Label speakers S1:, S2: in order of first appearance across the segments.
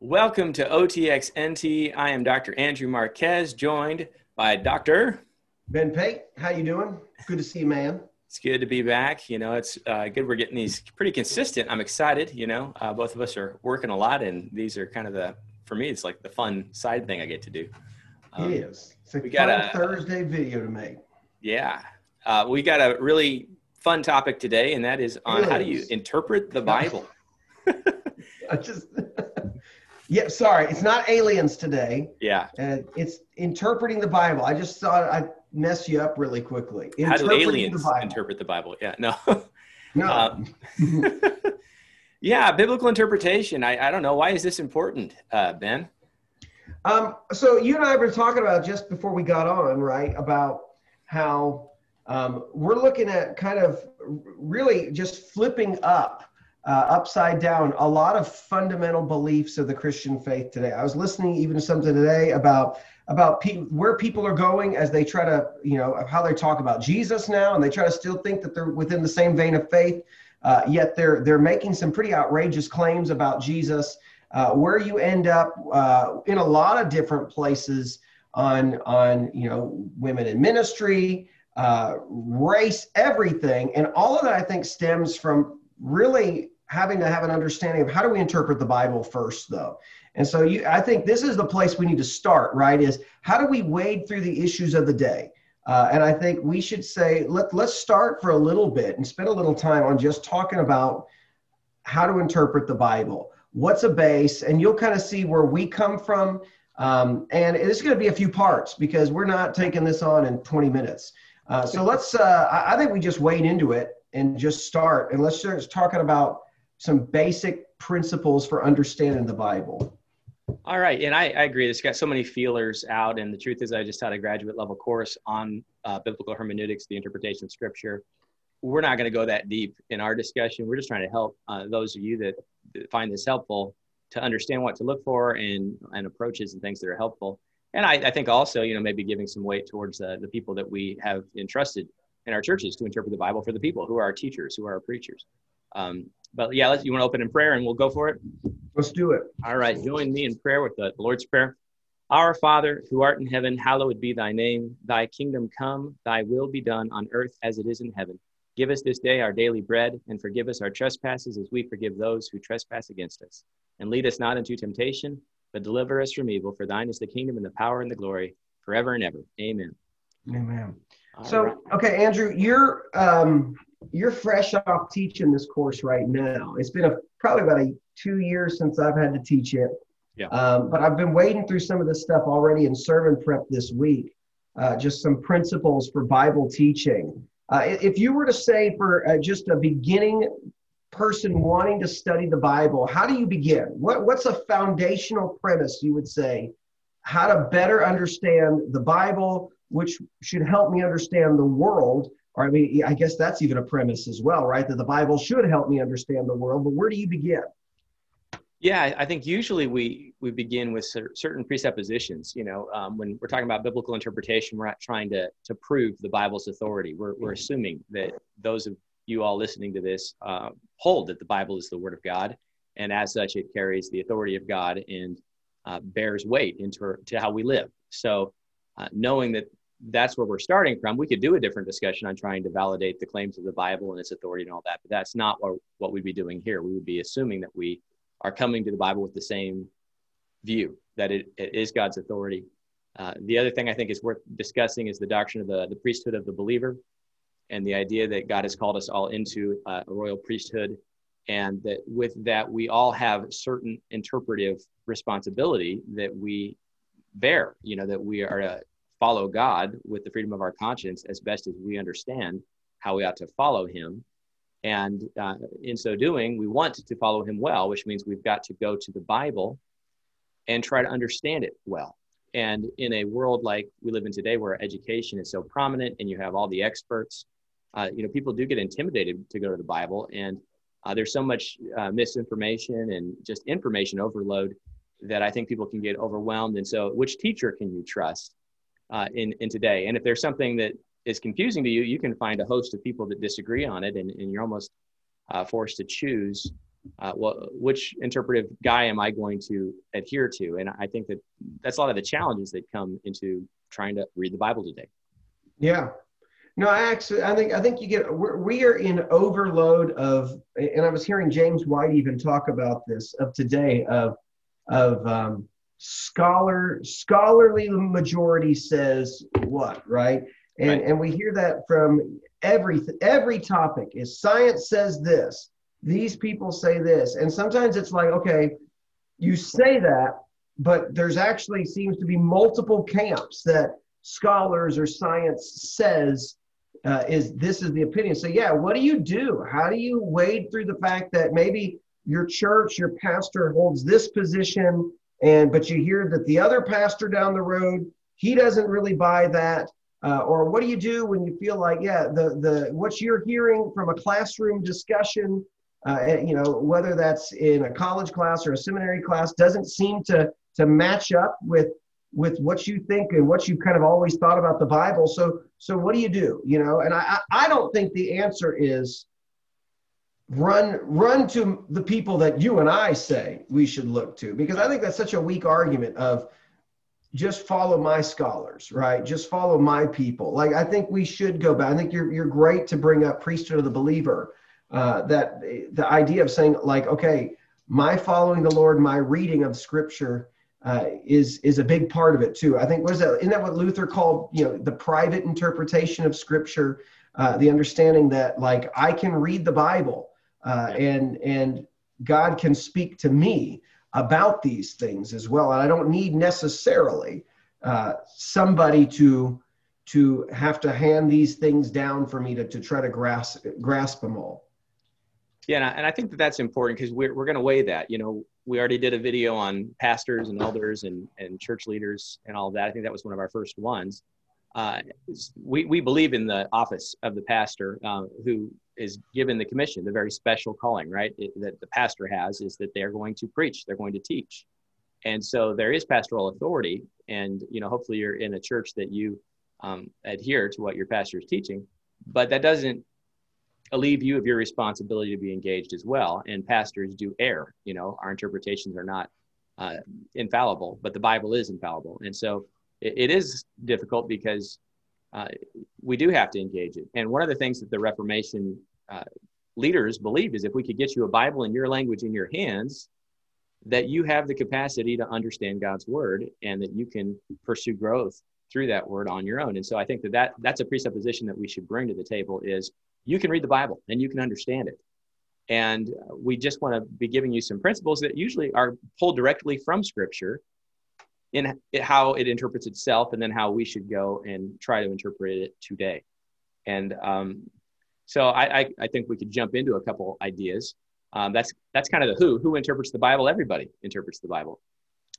S1: Welcome to OTXNT. I am Dr. Andrew Marquez, joined by Dr.
S2: Ben Pate. How you doing? Good to see you, man.
S1: It's good to be back. You know, it's uh, good. We're getting these pretty consistent. I'm excited. You know, uh, both of us are working a lot, and these are kind of the for me. It's like the fun side thing I get to do.
S2: Um, it is. It's a we got a Thursday video to make.
S1: Yeah, uh, we got a really fun topic today, and that is on how do you interpret the Bible.
S2: I just yeah, sorry, it's not aliens today.
S1: Yeah,
S2: and it's interpreting the Bible. I just thought I'd mess you up really quickly.
S1: How do aliens the interpret the Bible? Yeah, no,
S2: no. Um,
S1: yeah, biblical interpretation. I, I don't know why is this important, uh, Ben.
S2: Um, so you and I were talking about just before we got on, right? About how um, we're looking at kind of really just flipping up uh, upside down a lot of fundamental beliefs of the Christian faith today. I was listening even to something today about about pe- where people are going as they try to, you know, how they talk about Jesus now, and they try to still think that they're within the same vein of faith, uh, yet they're they're making some pretty outrageous claims about Jesus. Uh, where you end up uh, in a lot of different places on on you know women in ministry, uh, race, everything, and all of that I think stems from really having to have an understanding of how do we interpret the Bible first, though. And so you, I think this is the place we need to start, right? Is how do we wade through the issues of the day? Uh, and I think we should say, let, let's start for a little bit and spend a little time on just talking about how to interpret the Bible. What's a base? And you'll kind of see where we come from. Um, and it's going to be a few parts because we're not taking this on in 20 minutes. Uh, so let's, uh, I think we just wade into it and just start. And let's start talking about some basic principles for understanding the Bible.
S1: All right, and I, I agree. It's got so many feelers out, and the truth is, I just had a graduate level course on uh, biblical hermeneutics, the interpretation of Scripture. We're not going to go that deep in our discussion. We're just trying to help uh, those of you that, that find this helpful to understand what to look for and and approaches and things that are helpful. And I, I think also, you know, maybe giving some weight towards uh, the people that we have entrusted in our churches to interpret the Bible for the people who are our teachers, who are our preachers. Um, but yeah, let's, you want to open in prayer and we'll go for it?
S2: Let's do it.
S1: All right. Join me in prayer with the Lord's Prayer. Our Father, who art in heaven, hallowed be thy name. Thy kingdom come, thy will be done on earth as it is in heaven. Give us this day our daily bread, and forgive us our trespasses as we forgive those who trespass against us. And lead us not into temptation, but deliver us from evil. For thine is the kingdom and the power and the glory forever and ever. Amen.
S2: Amen. All so, right. okay, Andrew, you're um, you're fresh off teaching this course right now. It's been a, probably about a two years since I've had to teach it.
S1: Yeah.
S2: Um, but I've been wading through some of this stuff already in sermon prep this week. Uh, just some principles for Bible teaching. Uh, if you were to say for uh, just a beginning person wanting to study the Bible, how do you begin? What, what's a foundational premise you would say? How to better understand the Bible, which should help me understand the world, or I mean, I guess that's even a premise as well, right? That the Bible should help me understand the world, but where do you begin?
S1: Yeah, I think usually we we begin with certain presuppositions. You know, um, when we're talking about biblical interpretation, we're not trying to to prove the Bible's authority. We're we're assuming that those of you all listening to this uh, hold that the Bible is the Word of God, and as such, it carries the authority of God and uh, bears weight into to how we live. So, uh, knowing that that's where we're starting from. We could do a different discussion on trying to validate the claims of the Bible and its authority and all that, but that's not what, what we'd be doing here. We would be assuming that we are coming to the Bible with the same view that it, it is God's authority. Uh, the other thing I think is worth discussing is the doctrine of the, the priesthood of the believer and the idea that God has called us all into uh, a royal priesthood and that with that we all have certain interpretive responsibility that we bear you know that we are follow God with the freedom of our conscience as best as we understand how we ought to follow Him. And uh, in so doing, we want to follow Him well, which means we've got to go to the Bible and try to understand it well. And in a world like we live in today, where education is so prominent and you have all the experts, uh, you know, people do get intimidated to go to the Bible, and uh, there's so much uh, misinformation and just information overload that I think people can get overwhelmed. And so, which teacher can you trust? Uh, in, in today. And if there's something that is confusing to you, you can find a host of people that disagree on it, and, and you're almost uh, forced to choose uh, well, which interpretive guy am I going to adhere to? And I think that that's a lot of the challenges that come into trying to read the Bible today.
S2: Yeah. No, I actually, I think, I think you get, we're, we are in overload of, and I was hearing James White even talk about this of today of, of um, scholar, scholarly majority says what, right? And, right. and we hear that from every, every topic is science says this, these people say this. And sometimes it's like, okay, you say that, but there's actually seems to be multiple camps that scholars or science says uh, is this is the opinion. So yeah, what do you do? How do you wade through the fact that maybe your church, your pastor holds this position, and but you hear that the other pastor down the road he doesn't really buy that. Uh, or what do you do when you feel like yeah the the what you're hearing from a classroom discussion uh, you know whether that's in a college class or a seminary class doesn't seem to to match up with with what you think and what you kind of always thought about the Bible. So, so what do you do? You know, and I, I don't think the answer is run run to the people that you and I say we should look to because I think that's such a weak argument of just follow my scholars, right? Just follow my people. Like I think we should go back. I think you're you're great to bring up priesthood of the believer. Uh, that the idea of saying like, okay, my following the Lord, my reading of Scripture uh, is is a big part of it too. I think was that isn't that what Luther called you know the private interpretation of Scripture, uh, the understanding that like I can read the Bible uh, and and God can speak to me about these things as well, and I don't need necessarily uh, somebody to to have to hand these things down for me to, to try to grasp grasp them all.
S1: Yeah, and I, and I think that that's important because we're, we're going to weigh that. You know, we already did a video on pastors and elders and, and church leaders and all of that. I think that was one of our first ones. Uh, we, we believe in the office of the pastor uh, who is given the commission, the very special calling, right? It, that the pastor has is that they're going to preach, they're going to teach. And so there is pastoral authority. And, you know, hopefully you're in a church that you um, adhere to what your pastor is teaching. But that doesn't alleviate you of your responsibility to be engaged as well. And pastors do err. You know, our interpretations are not uh, infallible, but the Bible is infallible. And so it, it is difficult because uh, we do have to engage it. And one of the things that the Reformation uh, leaders believed is if we could get you a Bible in your language in your hands, that you have the capacity to understand God's word and that you can pursue growth through that word on your own. And so I think that, that that's a presupposition that we should bring to the table is you can read the Bible and you can understand it. And we just want to be giving you some principles that usually are pulled directly from Scripture in how it interprets itself and then how we should go and try to interpret it today. And um, so I, I, I, think we could jump into a couple ideas. Um, that's that's kind of the who. Who interprets the Bible? Everybody interprets the Bible.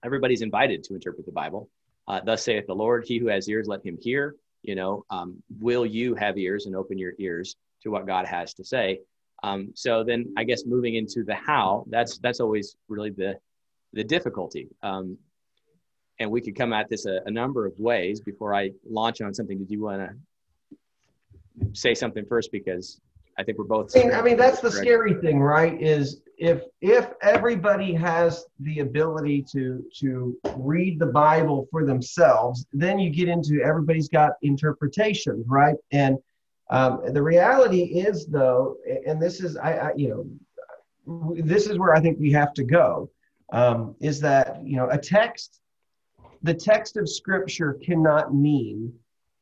S1: Everybody's invited to interpret the Bible. Uh, Thus saith the Lord: He who has ears, let him hear. You know, um, will you have ears and open your ears to what God has to say. Um, so then I guess moving into the how, that's that's always really the the difficulty. Um, and we could come at this a, a, number of ways before I launch on something. Did you want to say something first? Because I think we're both.
S2: I mean, I mean that's the scary thing, right? Is if if everybody has the ability to to read the Bible for themselves, then you get into everybody's got interpretations, right? And um, the reality is, though, and this is, I, I, you know, this is where I think we have to go, um, is that you know a text, the text of Scripture cannot mean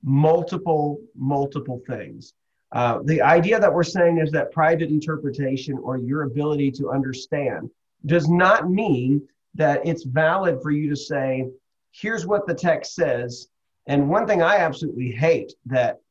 S2: multiple multiple things. Uh, the idea that we're saying is that private interpretation or your ability to understand does not mean that it's valid for you to say, here's what the text says. And one thing I absolutely hate that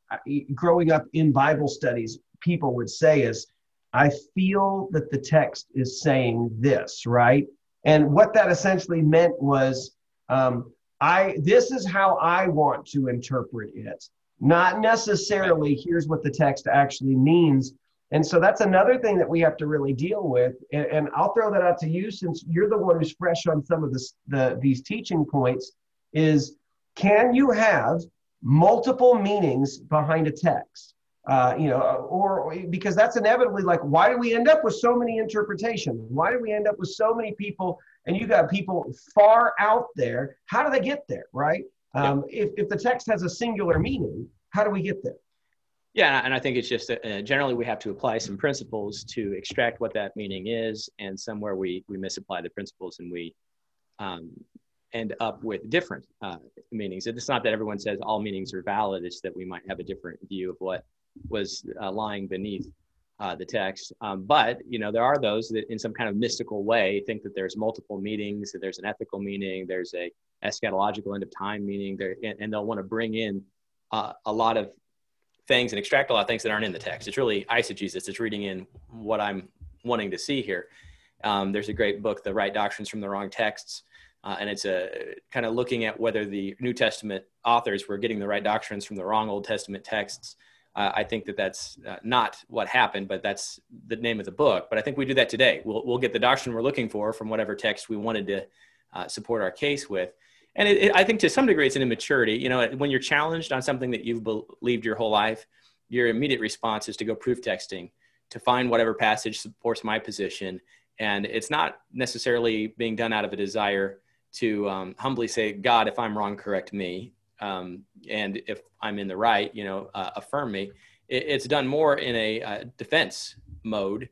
S2: growing up in Bible studies, people would say is, I feel that the text is saying this, right? And what that essentially meant was, um, I this is how I want to interpret it, not necessarily here's what the text actually means. And so that's another thing that we have to really deal with. And, and I'll throw that out to you since you're the one who's fresh on some of this, the, these teaching points. Is can you have multiple meanings behind a text. Uh, you know, or because that's inevitably like, why do we end up with so many interpretations? Why do we end up with so many people? And you got people far out there. How do they get there, right? Um, if, if the text has a singular meaning, how do we get there?
S1: Yeah, and I think it's just uh, generally we have to apply some principles to extract what that meaning is, and somewhere we we misapply the principles and we um, end up with different uh, meanings. It's not that everyone says all meanings are valid; it's that we might have a different view of what was uh, lying beneath uh, the text. Um, but you know, there are those that, in some kind of mystical way, think that there's multiple meanings, that there's an ethical meaning, there's a eschatological end of time meaning, there, and, and they'll want to bring in uh, a lot of things and extract a lot of things that aren't in the text. It's really eisegesis. It's reading in what I'm wanting to see here. Um, there's a great book, The Right Doctrines from the Wrong Texts. Uh, and it's a kind of looking at whether the New Testament authors were getting the right doctrines from the wrong Old Testament texts. Uh, I think that that's uh, not what happened, but that's the name of the book. But I think we do that today. We'll, we'll get the doctrine we're looking for from whatever text we wanted to uh, support our case with and it, it, I think to some degree it's an immaturity. You know, when you're challenged on something that you've believed your whole life, your immediate response is to go proof texting to find whatever passage supports my position. And it's not necessarily being done out of a desire to um, humbly say, God, if I'm wrong, correct me. Um, and if I'm in the right, you know, uh, affirm me. It, it's done more in a uh, defense mode.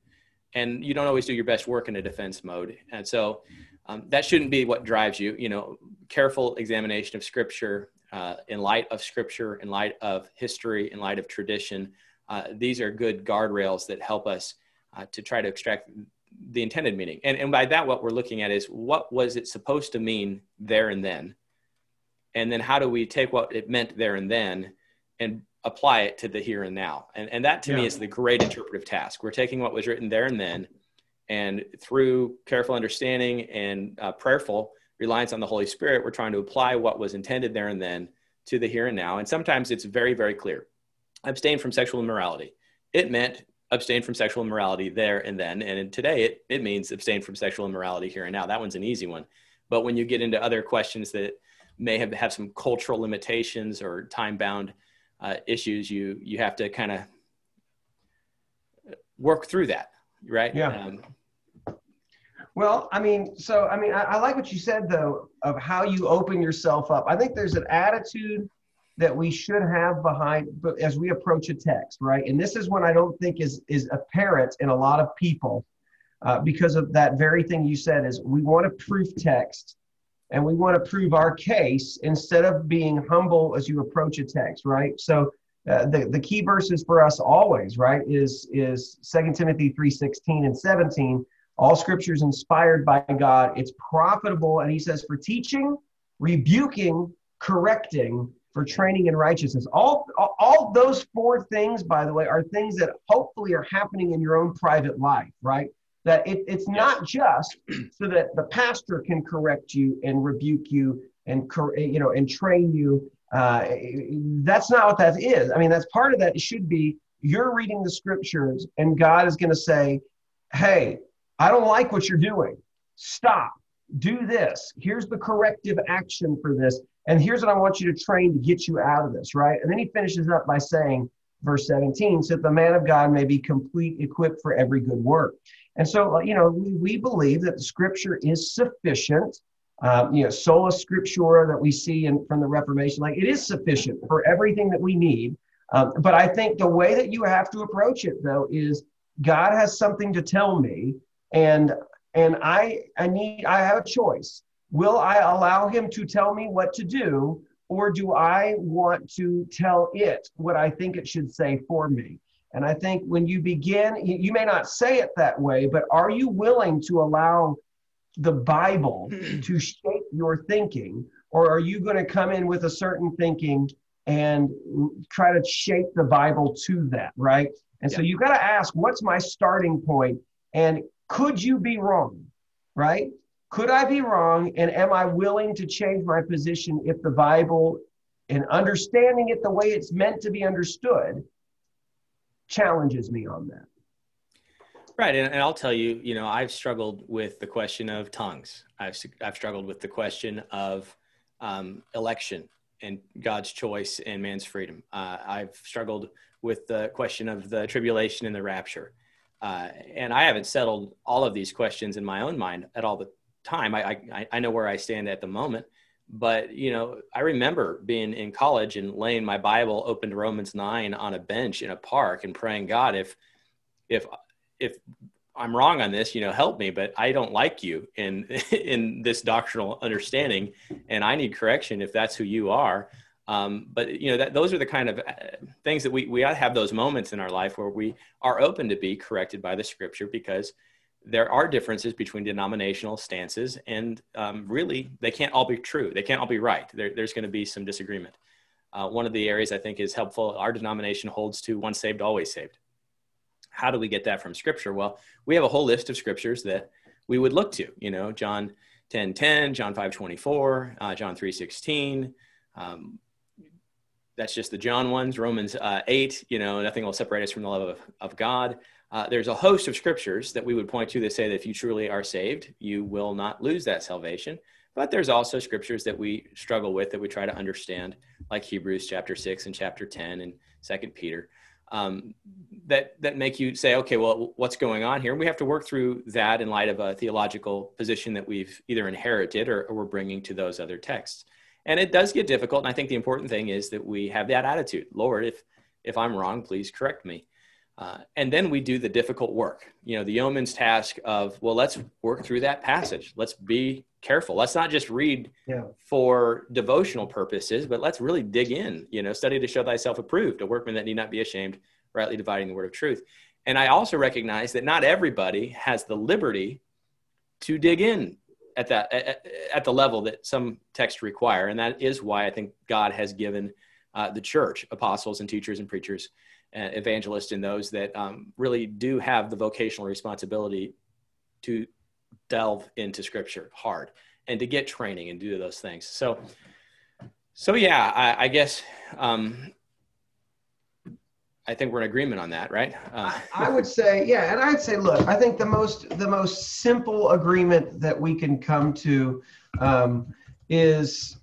S1: And you don't always do your best work in a defense mode. And so um, that shouldn't be what drives you. You know, careful examination of Scripture uh, in light of Scripture, in light of history, in light of tradition. Uh, these are good guardrails that help us uh, to try to extract the intended meaning. And, and by that, what we're looking at is what was it supposed to mean there and then? And then how do we take what it meant there and then and apply it to the here and now? And, and that to yeah. me is the great interpretive task. We're taking what was written there and then and through careful understanding and uh, prayerful reliance on the Holy Spirit, we're trying to apply what was intended there and then to the here and now. And sometimes it's very, very clear. Abstain from sexual immorality. It meant abstain from sexual immorality there and then. And today it, it means abstain from sexual immorality here and now. That one's an easy one. But when you get into other questions that may have, have some cultural limitations or time bound uh, issues, you, you have to kind of work through that right?
S2: Yeah. Um, well, I mean, so I mean, I, I, like what you said though of how you open yourself up. I think there's an attitude that we should have behind, but as we approach a text, right? And this is one I don't think is is apparent in a lot of people, uh, because of that very thing you said is we want to proof text, and we want to prove our case instead of being humble as you approach a text, right? So uh, the, the key verses for us always right is is 2 timothy 3.16 and 17 all scripture is inspired by god. It's profitable and he says for teaching rebuking correcting for training in righteousness. All, all all those four things by the way are things that hopefully are happening in your own private life right that it, it's not just so that the pastor can correct you and rebuke you and you know and train you uh, that's not what that is. I mean, that's part of that. It should be you're reading the scriptures, and God is going to say, Hey, I don't like what you're doing. Stop. Do this. Here's the corrective action for this. And here's what I want you to train to get you out of this, right? And then he finishes up by saying, verse 17, so that the man of God may be complete, equipped for every good work. And so, you know, we, we believe that the scripture is sufficient um, you know, sola scriptura that we see in, from the Reformation, like it is sufficient for everything that we need. Um, but I think the way that you have to approach it, though, is God has something to tell me, and and I I need I have a choice. Will I allow Him to tell me what to do, or do I want to tell it what I think it should say for me? And I think when you begin, you may not say it that way, but are you willing to allow the Bible hmm. to shape your thinking, or are you going to come in with a certain thinking and try to shape the Bible to that, right? And yeah. so you've got to ask, what's my starting point? And could you be wrong, right? Could I be wrong? And am I willing to change my position if the Bible and understanding it the way it's meant to be understood challenges me on that?
S1: Right, and, and, I'll tell you, you know, I've struggled with the question of tongues. I've I've struggled with the question of um, election and God's choice and man's freedom. Uh, I've struggled with the question of the tribulation and the rapture. Uh, and I haven't settled all of these questions in my own mind at all the time. I, I, I know where I stand at the moment, but you know, I remember being in college and laying my Bible open to Romans nine on a bench in a park and praying, God, if, if, if I'm wrong on this, you know, help me, but I don't like you in, in this doctrinal understanding and I need correction if that's who you are. Um, but you know that those are the kind of uh, things that we we have those moments in our life where we are open to be corrected by the Scripture because there are differences between denominational stances, and um, really they can't all be true. They can't all be right. There, there's going to be some disagreement. Uh, one of the areas I think is helpful. Our denomination holds to once saved, always saved. How do we get that from Scripture? Well, we have a whole list of scriptures that we would look to. You know, John 10, 10, John 5, 24, uh, John 3, 16. Um, that's just the John ones, Romans uh, 8, you know, nothing will separate us from the love of, of God. Uh, there's a host of scriptures that we would point to that say that if you truly are saved, you will not lose that salvation. But there's also scriptures that we struggle with that we try to understand, like Hebrews chapter 6 and chapter 10 and Second Peter, um, that, that make you say, okay, well, what's going on here? We have to work through that in light of a theological position that we've either inherited or, or we're bringing to those other texts and it does get difficult and i think the important thing is that we have that attitude lord if if i'm wrong please correct me uh, and then we do the difficult work you know the yeoman's task of well let's work through that passage. Let's be careful. Let's not just read yeah. for devotional purposes but let's really dig in you know study to show thyself approved a workman that need not be ashamed rightly dividing the word of truth. And i also recognize that not everybody has the liberty to dig in at that at, at, the level that some texts require. And that is why i think god has given uh, the church apostles and teachers and preachers uh, evangelists and those that um, really do have the vocational responsibility to delve into scripture hard and to get training and do those things so so yeah i, I guess um, I think we're in agreement on that, right?
S2: Uh. I would say, yeah, and I'd say, look, I think the most the most simple agreement that we can come to um, is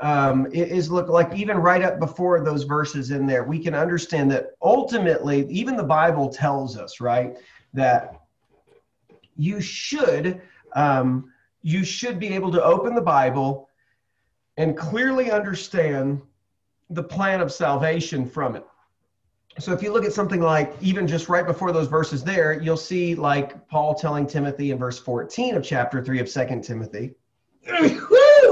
S2: um, is look like even right up before those verses in there, we can understand that ultimately, even the Bible tells us, right, that you should um, you should be able to open the Bible and clearly understand the plan of salvation from it so if you look at something like even just right before those verses there, you'll see like Paul telling Timothy in verse 14 of chapter 3 of Second Timothy.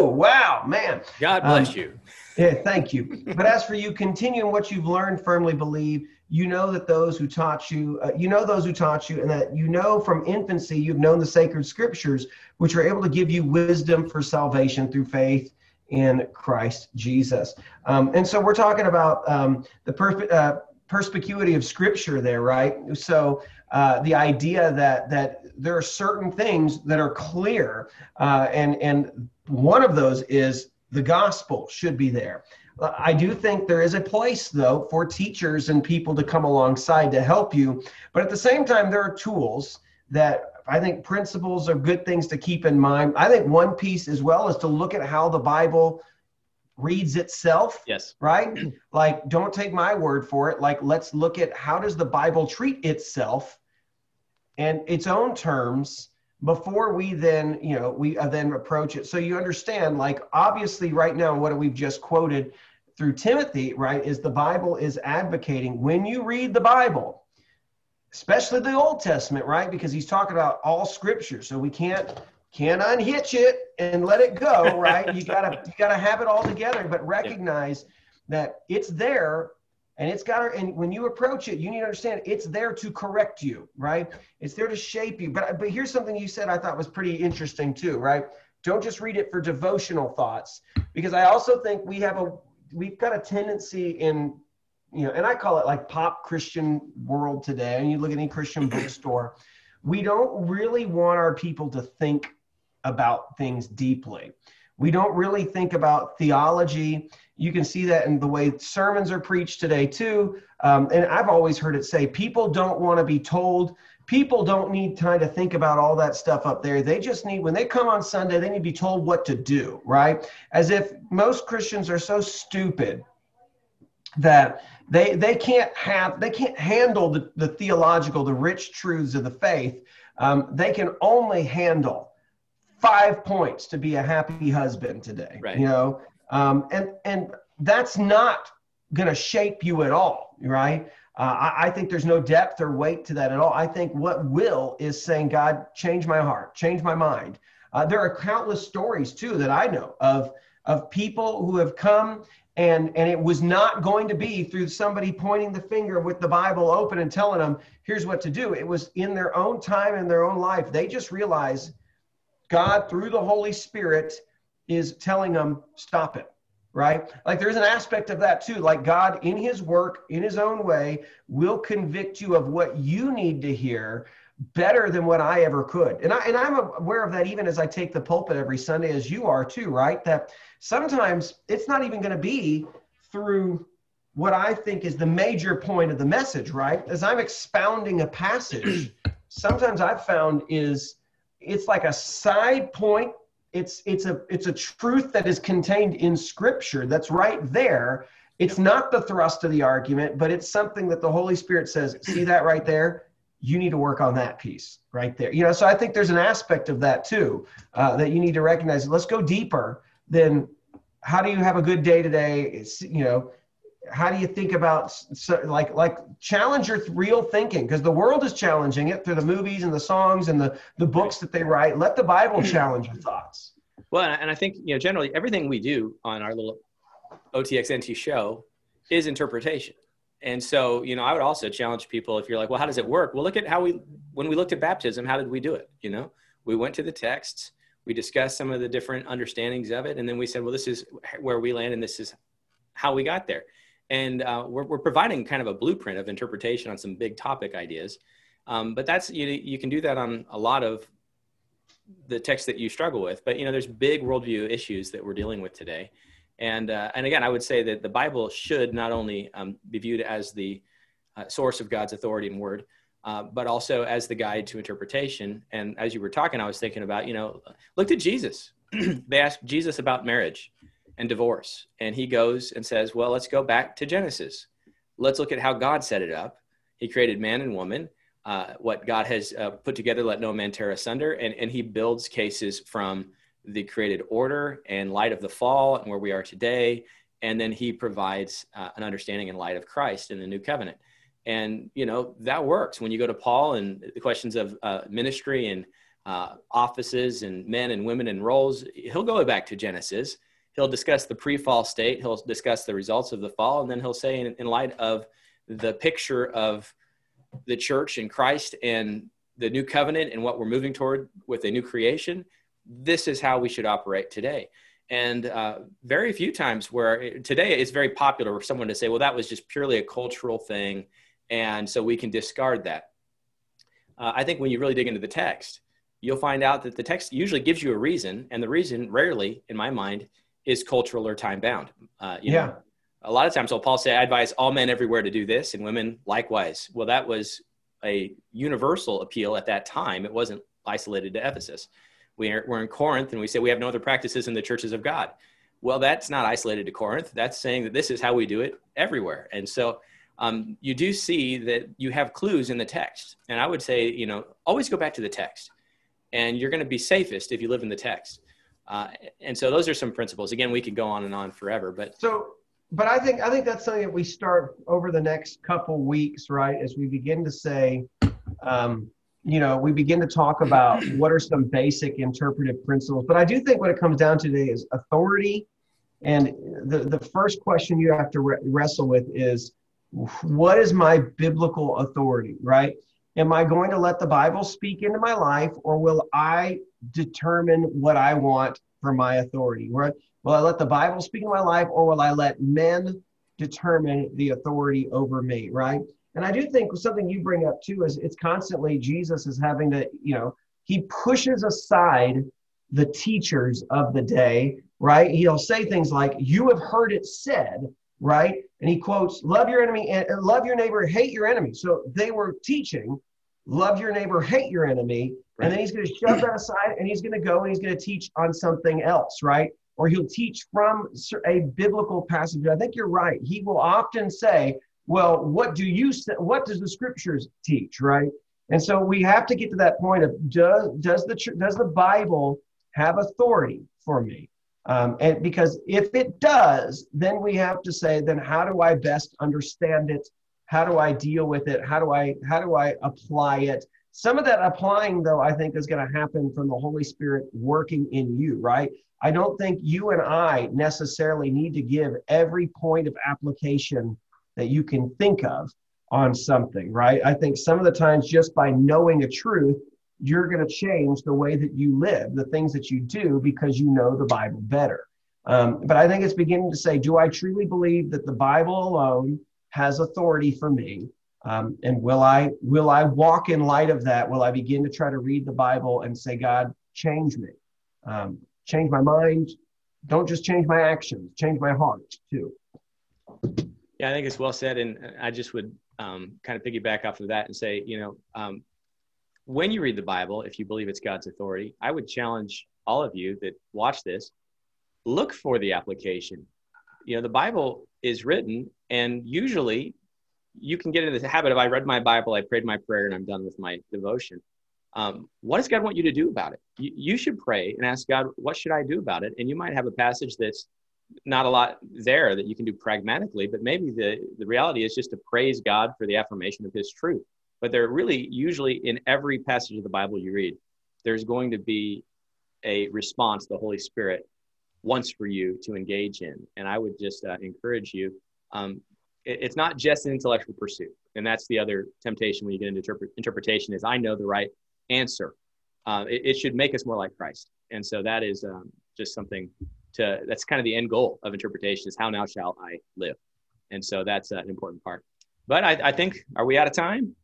S2: Wow, man.
S1: God bless um, you.
S2: Yeah, thank you. but as for you, continue in what you've learned, firmly believe. You know that those who taught you, uh, you know those who taught you, and that you know from infancy you've known the sacred scriptures, which are able to give you wisdom for salvation through faith in Christ Jesus. Um, and so we're talking about um, the perfect. Uh, perspicuity of scripture there right? So uh, the idea that that there are certain things that are clear uh, and and one of those is the gospel should be there. I do think there is a place though for teachers and people to come alongside to help you but at the same time there are tools that i think principles are good things to keep in mind. I think one piece as well is to look at how the bible reads itself.
S1: Yes.
S2: Right? like, don't take my word for it. Like, let's look at how does the Bible treat itself and its own terms before we then, you know, we uh, then approach it. So you understand, like, obviously, right now, what we've just quoted through Timothy, right, is the Bible is advocating when you read the Bible, especially the Old Testament, right? Because he's talking about all scripture. So we can't can't unhitch it and let it go, right? you gotta you gotta have it all together, but recognize that it's there and it's got to and when you approach it you need to understand it's there to correct you right? It's there to shape you. But but here's something you said i thought was pretty interesting too right? Don't just read it for devotional thoughts because i also think we have a we've got a tendency in you know and i call it like pop christian world today. And you look at any christian bookstore we don't really want our people to think about things deeply. We don't really think about theology. You can see that in the way sermons are preached today, too. Um, and I've always heard it say people don't want to be told, people don't need time to think about all that stuff up there. They just need, when they come on Sunday, they need to be told what to do, right? As if most Christians are so stupid that they they can't have they can't handle the, the theological the rich truths of the faith um, they can only handle five points to be a happy husband today
S1: right.
S2: you know? Um, and and that's not going to shape you at all right? Uh, I, I, think there's no depth or weight to that at all. I think what will is saying god change my heart change my mind. Uh, there are countless stories too that i know of of people who have come and and it was not going to be through somebody pointing the finger with the bible open and telling them here's what to do. It was in their own time in their own life. They just realized god through the holy spirit is telling them stop it right like there's an aspect of that too like god in his work in his own way will convict you of what you need to hear better than what I ever could. And I and I'm aware of that even as I take the pulpit every Sunday as you are too, right? That sometimes it's not even going to be through what I think is the major point of the message, right? As I'm expounding a passage, sometimes I've found is it's like a side point. It's it's a it's a truth that is contained in scripture that's right there. It's not the thrust of the argument, but it's something that the Holy Spirit says, see that right there? you need to work on that piece right there. You know, so I think there's an aspect of that too uh, that you need to recognize. Let's go deeper than how do you have a good day today? It's, you know, how do you think about so, like like challenge your real thinking because the world is challenging it through the movies and the songs and the the books that they write. Let the Bible mm. challenge your thoughts.
S1: Well, and I think you know generally everything we do on our little OTXNT show is interpretation. And so, you know, I would also challenge people if you're like, well, how does it work? Well, look at how we, when we looked at baptism, how did we do it? You know, we went to the texts, we discussed some of the different understandings of it, and then we said, well, this is where we land and this is how we got there. And uh, we're, we're providing kind of a blueprint of interpretation on some big topic ideas. Um, but that's, you, you can do that on a lot of the text that you struggle with. But, you know, there's big worldview issues that we're dealing with today. And, uh, and again, I would say that the Bible should not only um, be viewed as the uh, source of God's authority and word, uh, but also as the guide to interpretation. And as you were talking, I was thinking about, you know, look to Jesus. they asked Jesus about marriage and divorce. And he goes and says, well, let's go back to Genesis. Let's look at how God set it up. He created man and woman. Uh, what God has uh, put together, let no man tear asunder. And, and he builds cases from the created order and light of the fall and where we are today. And then he provides uh, an understanding in light of Christ in the new covenant. And, you know, that works when you go to Paul and the questions of uh, ministry and uh, offices and men and women and roles, he'll go back to Genesis. He'll discuss the pre fall state, he'll discuss the results of the fall, and then he'll say, in, in light of the picture of the church and Christ and the new covenant and what we're moving toward with a new creation, this is how we should operate today. And uh, very few times where today it's very popular for someone to say, well, that was just purely a cultural thing. And so we can discard that. Uh, I think when you really dig into the text, you'll find out that the text usually gives you a reason. And the reason, rarely, in my mind, is cultural or time bound. Uh, yeah. Know, a lot of times, will Paul say, I advise all men everywhere to do this, and women likewise. Well, that was a universal appeal at that time. It wasn't isolated to Ephesus we are, we're in Corinth and we say we have no other practices in the churches of God. Well, that's not isolated to Corinth. That's saying that this is how we do it everywhere. And so um, you do see that you have clues in the text. And I would say, you know, always go back to the text. And you're going to be safest if you live in the text. Uh, and so those are some principles. Again, we could go on and on forever, but
S2: so but I think I think that's something that we start over the next couple weeks, right? As we begin to say, um, you know, we begin to talk about what are some basic interpretive principles. But I do think what it comes down to today is authority. And the, the first question you have to re- wrestle with is what is my biblical authority, right? Am I going to let the Bible speak into my life or will I determine what I want for my authority? Will I let the Bible speak in my life or will I let men determine the authority over me, right? And I do think something you bring up too is it's constantly Jesus is having to, you know, he pushes aside the teachers of the day, right? He'll say things like, You have heard it said, right? And he quotes, Love your enemy and love your neighbor, hate your enemy. So they were teaching, love your neighbor, hate your enemy. Right. And then he's going to shove that aside and he's going to go and he's going to teach on something else, right? Or he'll teach from a biblical passage. I think you're right. He will often say, well, what do you say, what does the scriptures teach, right? And so we have to get to that point of does does the does the Bible have authority for me? Um, and because if it does, then we have to say, then how do I best understand it? How do I deal with it? How do I how do I apply it? Some of that applying, though, I think is going to happen from the Holy Spirit working in you, right? I don't think you and I necessarily need to give every point of application that you can think of on something, right? I think some of the times just by knowing a truth, you're going to change the way that you live, the things that you do, because you know the Bible better. Um, but I think it's beginning to say, do I truly believe that the Bible alone has authority for me? Um, and will I will I walk in light of that? Will I begin to try to read the Bible and say, God, change me, um, change my mind? Don't just change my actions, change my heart too.
S1: Yeah, I think it's well said, and I just would um, kind of piggyback off of that and say, you know, um, when you read the Bible, if you believe it's God's authority, I would challenge all of you that watch this, look for the application. You know, the Bible is written, and usually you can get into the habit of I read my Bible, I prayed my prayer, and I'm done with my devotion. Um, what does God want you to do about it? You, you should pray and ask God, what should I do about it? And you might have a passage that's not a lot there that you can do pragmatically, but maybe the, the reality is just to praise God for the affirmation of his truth. But there really, usually in every passage of the Bible you read, there's going to be a response the Holy Spirit wants for you to engage in. And I would just uh, encourage you. Um, it, it's not just an intellectual pursuit. And that's the other temptation when you get into interpret, interpretation is I know the right answer. Uh, it, it, should make us more like Christ. And so that is um, just something to that's kind of the end goal of interpretation is how now shall I live, and so that's an important part. But I, I think are we out of time?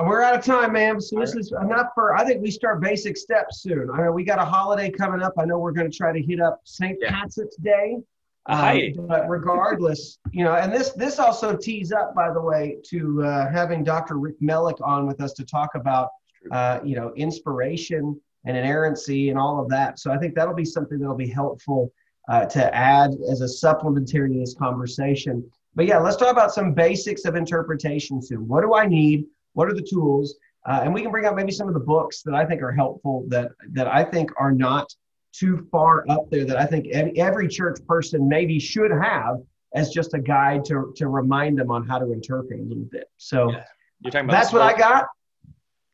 S2: We're out of time, man. So this is enough for. I think we start basic steps soon. I know we got a holiday coming up. I know we're going to try to hit up St. Yeah. Patrick's Day. Um, but regardless, you know, and this this also tees up, by the way, to uh, having Dr. Rick Mellick on with us to talk about, uh, you know, inspiration and inerrancy and all of that. So I think that'll be something that'll be helpful uh, to add as a supplementary to this conversation. But yeah, let's talk about some basics of interpretation soon. What do I need? What are the tools? Uh, and we can bring out maybe some of the books that I think are helpful that that I think are not too far up there that I think every church person maybe should have as just a guide to, to remind them on how to interpret a little bit. So yeah. You're talking about that's what I got.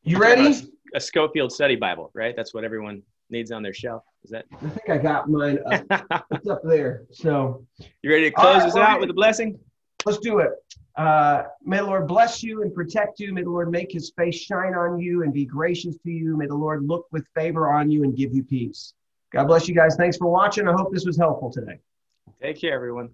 S2: You ready?
S1: A Scofield Study Bible, right? That's what everyone needs on their shelf. Is that?
S2: I think I got mine up. it's up there. So.
S1: You ready to close right, us out with a blessing?
S2: Let's do it. Uh, may the Lord bless you and protect you. May the Lord make his face shine on you and be gracious to you. May the Lord look with favor on you and give you peace. God bless you guys. Thanks for watching. I hope this was helpful today.
S1: Take care, everyone.